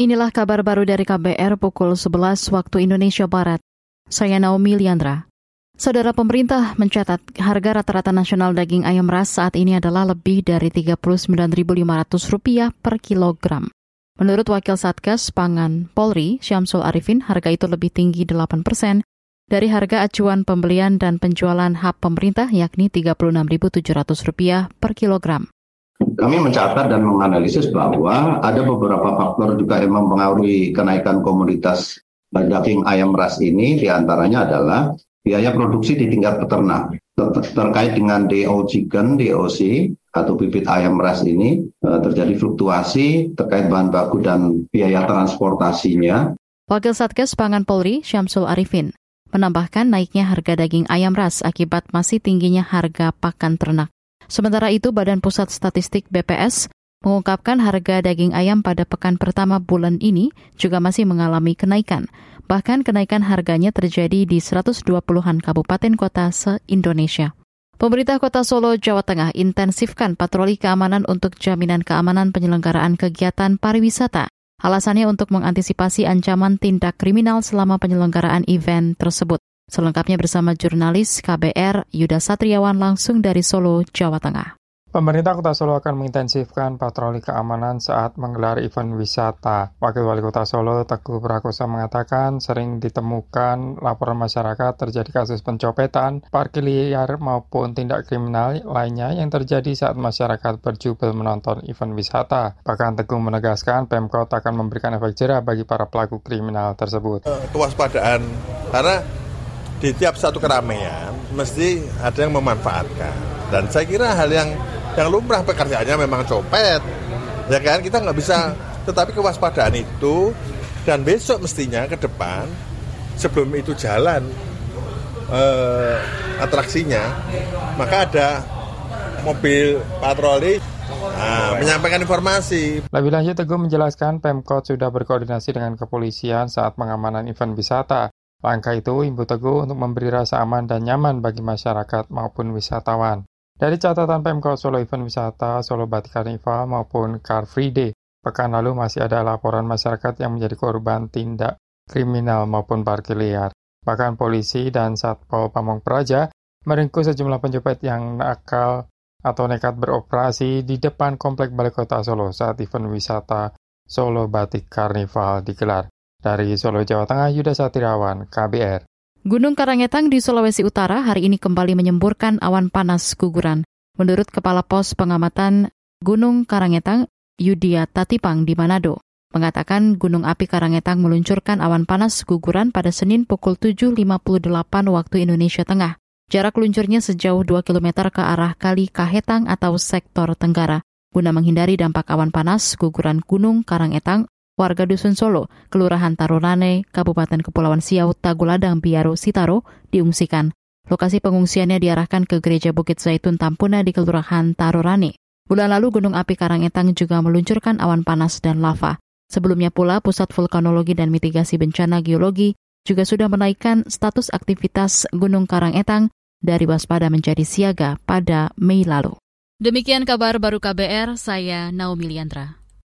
Inilah kabar baru dari KBR pukul 11 waktu Indonesia Barat. Saya Naomi Liandra. Saudara pemerintah mencatat harga rata-rata nasional daging ayam ras saat ini adalah lebih dari Rp39.500 per kilogram. Menurut Wakil Satgas Pangan Polri, Syamsul Arifin, harga itu lebih tinggi 8 persen dari harga acuan pembelian dan penjualan hak pemerintah yakni Rp36.700 per kilogram. Kami mencatat dan menganalisis bahwa ada beberapa faktor juga yang mempengaruhi kenaikan komoditas daging ayam ras ini, di antaranya adalah biaya produksi di tingkat peternak. terkait dengan DO chicken, DOC, atau bibit ayam ras ini, eh, terjadi fluktuasi terkait bahan baku dan biaya transportasinya. Wakil Satgas Pangan Polri, Syamsul Arifin, menambahkan naiknya harga daging ayam ras akibat masih tingginya harga pakan ternak. Sementara itu, Badan Pusat Statistik BPS mengungkapkan harga daging ayam pada pekan pertama bulan ini juga masih mengalami kenaikan. Bahkan kenaikan harganya terjadi di 120-an kabupaten kota se-Indonesia. Pemerintah Kota Solo, Jawa Tengah intensifkan patroli keamanan untuk jaminan keamanan penyelenggaraan kegiatan pariwisata. Alasannya untuk mengantisipasi ancaman tindak kriminal selama penyelenggaraan event tersebut. Selengkapnya bersama jurnalis KBR Yuda Satriawan langsung dari Solo, Jawa Tengah. Pemerintah Kota Solo akan mengintensifkan patroli keamanan saat menggelar event wisata. Wakil Wali Kota Solo Teguh Prakosa mengatakan sering ditemukan laporan masyarakat terjadi kasus pencopetan, parkir liar maupun tindak kriminal lainnya yang terjadi saat masyarakat berjubel menonton event wisata. Bahkan Teguh menegaskan Pemkot akan memberikan efek jerah bagi para pelaku kriminal tersebut. Kewaspadaan, karena di tiap satu keramaian mesti ada yang memanfaatkan. Dan saya kira hal yang yang lumrah pekerjaannya memang copet, ya kan kita nggak bisa. Tetapi kewaspadaan itu dan besok mestinya ke depan sebelum itu jalan eh, atraksinya, maka ada mobil patroli Nah, menyampaikan informasi. Lebih lanjut, Teguh menjelaskan Pemkot sudah berkoordinasi dengan kepolisian saat pengamanan event wisata. Langkah itu Ibu Teguh untuk memberi rasa aman dan nyaman bagi masyarakat maupun wisatawan. Dari catatan Pemkot Solo Event Wisata, Solo Batik Carnival maupun Car Free Day, pekan lalu masih ada laporan masyarakat yang menjadi korban tindak kriminal maupun parkir liar. Bahkan polisi dan Satpol Pamong Praja meringkus sejumlah pencopet yang nakal atau nekat beroperasi di depan Komplek Balai Kota Solo saat event wisata Solo Batik Carnival digelar. Dari Solo, Jawa Tengah, Yuda Satirawan, KBR. Gunung Karangetang di Sulawesi Utara hari ini kembali menyemburkan awan panas guguran. Menurut Kepala Pos Pengamatan Gunung Karangetang, Yudia Tatipang di Manado, mengatakan Gunung Api Karangetang meluncurkan awan panas guguran pada Senin pukul 7.58 waktu Indonesia Tengah. Jarak luncurnya sejauh 2 km ke arah Kali Kahetang atau sektor Tenggara. Guna menghindari dampak awan panas, guguran Gunung Karangetang warga Dusun Solo, Kelurahan Tarunane, Kabupaten Kepulauan Siau, Taguladang, Biaro, Sitaro, diungsikan. Lokasi pengungsiannya diarahkan ke Gereja Bukit Zaitun Tampuna di Kelurahan Tarurane. Bulan lalu Gunung Api Karangetang juga meluncurkan awan panas dan lava. Sebelumnya pula, Pusat Vulkanologi dan Mitigasi Bencana Geologi juga sudah menaikkan status aktivitas Gunung Karangetang dari waspada menjadi siaga pada Mei lalu. Demikian kabar baru KBR, saya Naomi Liandra.